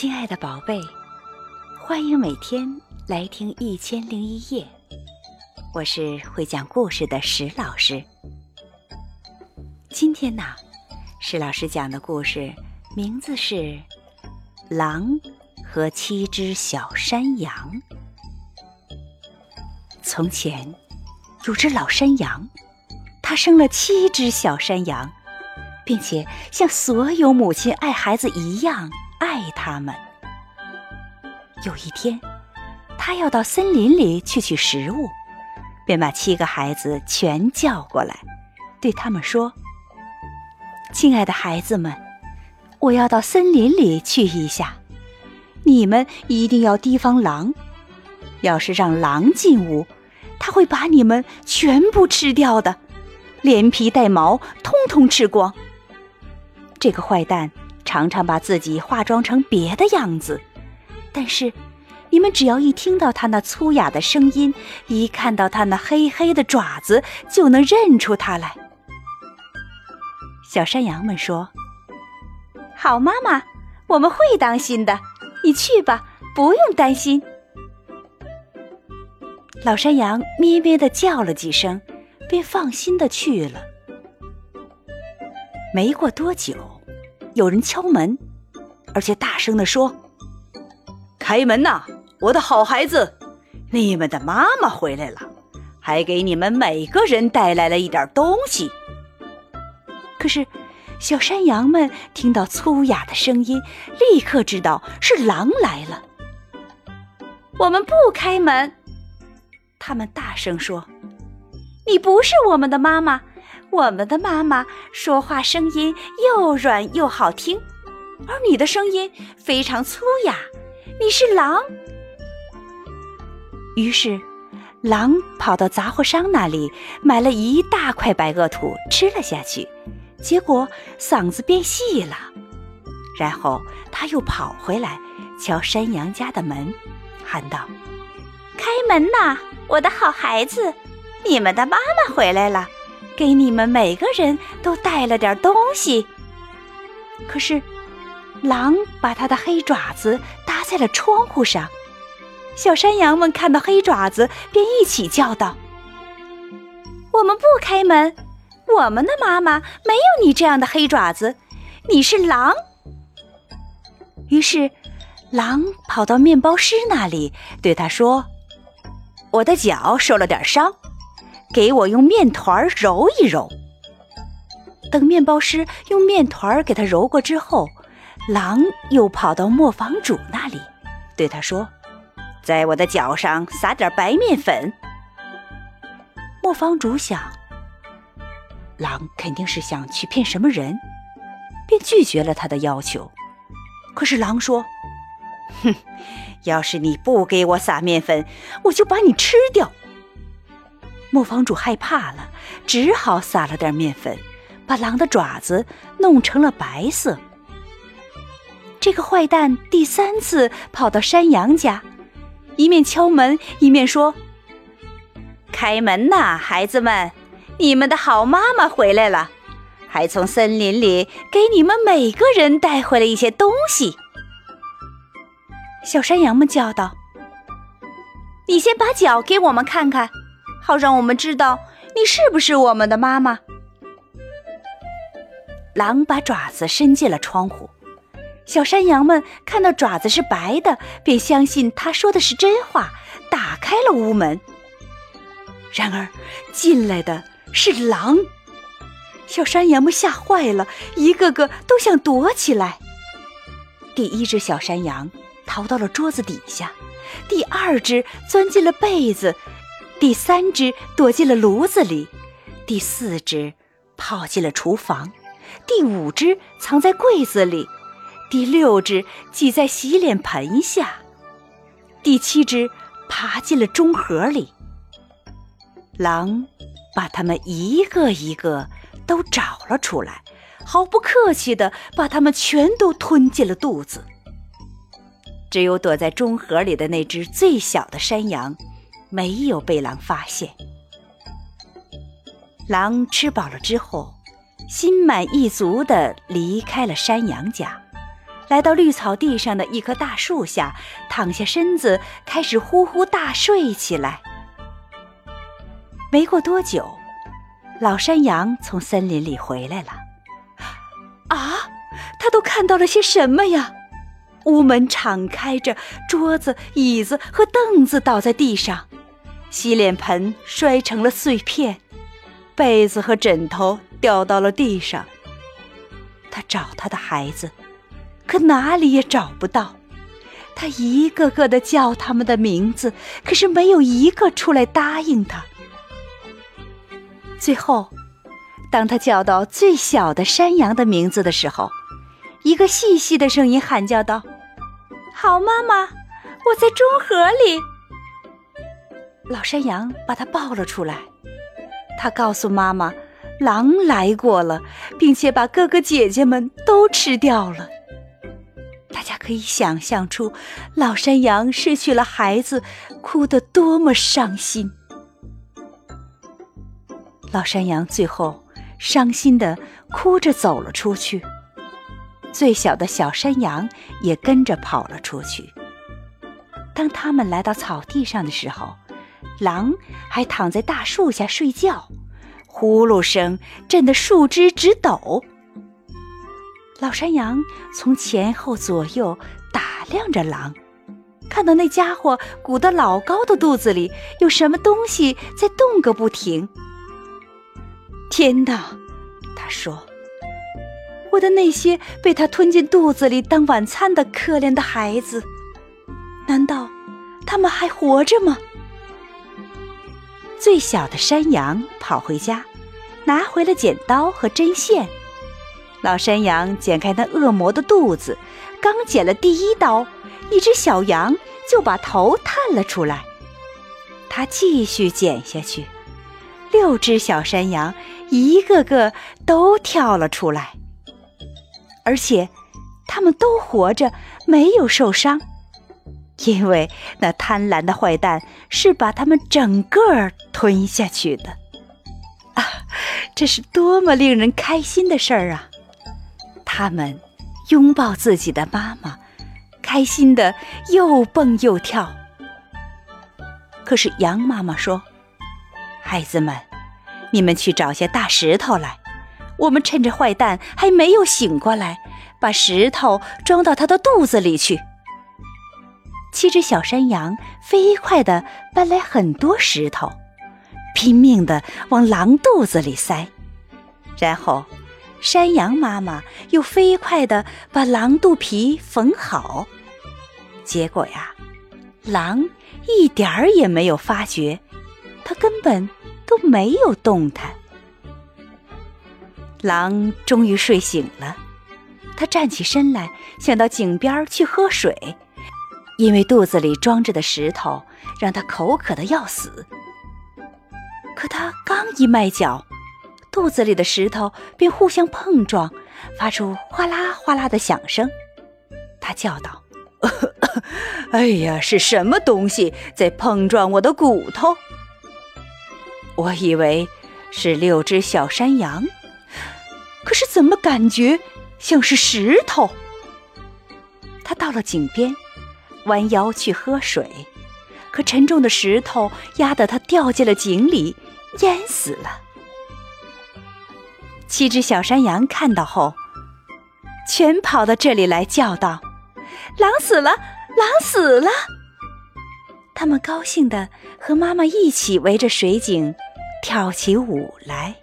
亲爱的宝贝，欢迎每天来听《一千零一夜》，我是会讲故事的石老师。今天呢，石老师讲的故事名字是《狼和七只小山羊》。从前有只老山羊，它生了七只小山羊，并且像所有母亲爱孩子一样。爱他们。有一天，他要到森林里去取食物，便把七个孩子全叫过来，对他们说：“亲爱的孩子们，我要到森林里去一下，你们一定要提防狼。要是让狼进屋，他会把你们全部吃掉的，连皮带毛通通吃光。这个坏蛋。”常常把自己化妆成别的样子，但是你们只要一听到他那粗哑的声音，一看到他那黑黑的爪子，就能认出他来。小山羊们说：“好妈妈，我们会当心的，你去吧，不用担心。”老山羊咩咩的叫了几声，便放心的去了。没过多久。有人敲门，而且大声地说：“开门呐，我的好孩子，你们的妈妈回来了，还给你们每个人带来了一点东西。”可是，小山羊们听到粗哑的声音，立刻知道是狼来了。我们不开门，他们大声说：“你不是我们的妈妈。”我们的妈妈说话声音又软又好听，而你的声音非常粗哑。你是狼。于是，狼跑到杂货商那里买了一大块白垩土吃了下去，结果嗓子变细了。然后他又跑回来敲山羊家的门，喊道：“开门呐，我的好孩子，你们的妈妈回来了。”给你们每个人都带了点东西。可是，狼把他的黑爪子搭在了窗户上。小山羊们看到黑爪子，便一起叫道：“我们不开门！我们的妈妈没有你这样的黑爪子，你是狼。”于是，狼跑到面包师那里，对他说：“我的脚受了点伤。”给我用面团揉一揉。等面包师用面团给他揉过之后，狼又跑到磨坊主那里，对他说：“在我的脚上撒点白面粉。”磨坊主想，狼肯定是想去骗什么人，便拒绝了他的要求。可是狼说：“哼，要是你不给我撒面粉，我就把你吃掉。”磨坊主害怕了，只好撒了点面粉，把狼的爪子弄成了白色。这个坏蛋第三次跑到山羊家，一面敲门一面说：“开门呐，孩子们，你们的好妈妈回来了，还从森林里给你们每个人带回了一些东西。”小山羊们叫道：“你先把脚给我们看看。”好让我们知道你是不是我们的妈妈。狼把爪子伸进了窗户，小山羊们看到爪子是白的，便相信他说的是真话，打开了屋门。然而进来的是狼，小山羊们吓坏了，一个个都想躲起来。第一只小山羊逃到了桌子底下，第二只钻进了被子。第三只躲进了炉子里，第四只跑进了厨房，第五只藏在柜子里，第六只挤在洗脸盆下，第七只爬进了钟盒里。狼把它们一个一个都找了出来，毫不客气地把它们全都吞进了肚子。只有躲在钟盒里的那只最小的山羊。没有被狼发现。狼吃饱了之后，心满意足地离开了山羊家，来到绿草地上的一棵大树下，躺下身子，开始呼呼大睡起来。没过多久，老山羊从森林里回来了。啊，他都看到了些什么呀？屋门敞开着，桌子、椅子和凳子倒在地上，洗脸盆摔成了碎片，被子和枕头掉到了地上。他找他的孩子。可哪里也找不到，他一个个的叫他们的名字，可是没有一个出来答应他。最后，当他叫到最小的山羊的名字的时候，一个细细的声音喊叫道：“好妈妈，我在钟盒里。”老山羊把它抱了出来，他告诉妈妈，狼来过了，并且把哥哥姐姐们都吃掉了。大家可以想象出，老山羊失去了孩子，哭得多么伤心。老山羊最后伤心的哭着走了出去，最小的小山羊也跟着跑了出去。当他们来到草地上的时候，狼还躺在大树下睡觉，呼噜声震得树枝直抖。老山羊从前后左右打量着狼，看到那家伙鼓得老高的肚子里有什么东西在动个不停。天哪，他说：“我的那些被他吞进肚子里当晚餐的可怜的孩子，难道他们还活着吗？”最小的山羊跑回家，拿回了剪刀和针线。老山羊剪开那恶魔的肚子，刚剪了第一刀，一只小羊就把头探了出来。他继续剪下去，六只小山羊一个个都跳了出来，而且他们都活着，没有受伤，因为那贪婪的坏蛋是把他们整个吞下去的。啊，这是多么令人开心的事儿啊！他们拥抱自己的妈妈，开心的又蹦又跳。可是羊妈妈说：“孩子们，你们去找些大石头来，我们趁着坏蛋还没有醒过来，把石头装到他的肚子里去。”七只小山羊飞快地搬来很多石头，拼命地往狼肚子里塞，然后。山羊妈妈又飞快地把狼肚皮缝好，结果呀，狼一点儿也没有发觉，它根本都没有动弹。狼终于睡醒了，它站起身来，想到井边去喝水，因为肚子里装着的石头让他口渴的要死。可他刚一迈脚，肚子里的石头便互相碰撞，发出哗啦哗啦的响声。他叫道：“哎呀，是什么东西在碰撞我的骨头？我以为是六只小山羊，可是怎么感觉像是石头？”他到了井边，弯腰去喝水，可沉重的石头压得他掉进了井里，淹死了。七只小山羊看到后，全跑到这里来，叫道：“狼死了，狼死了！”他们高兴地和妈妈一起围着水井跳起舞来。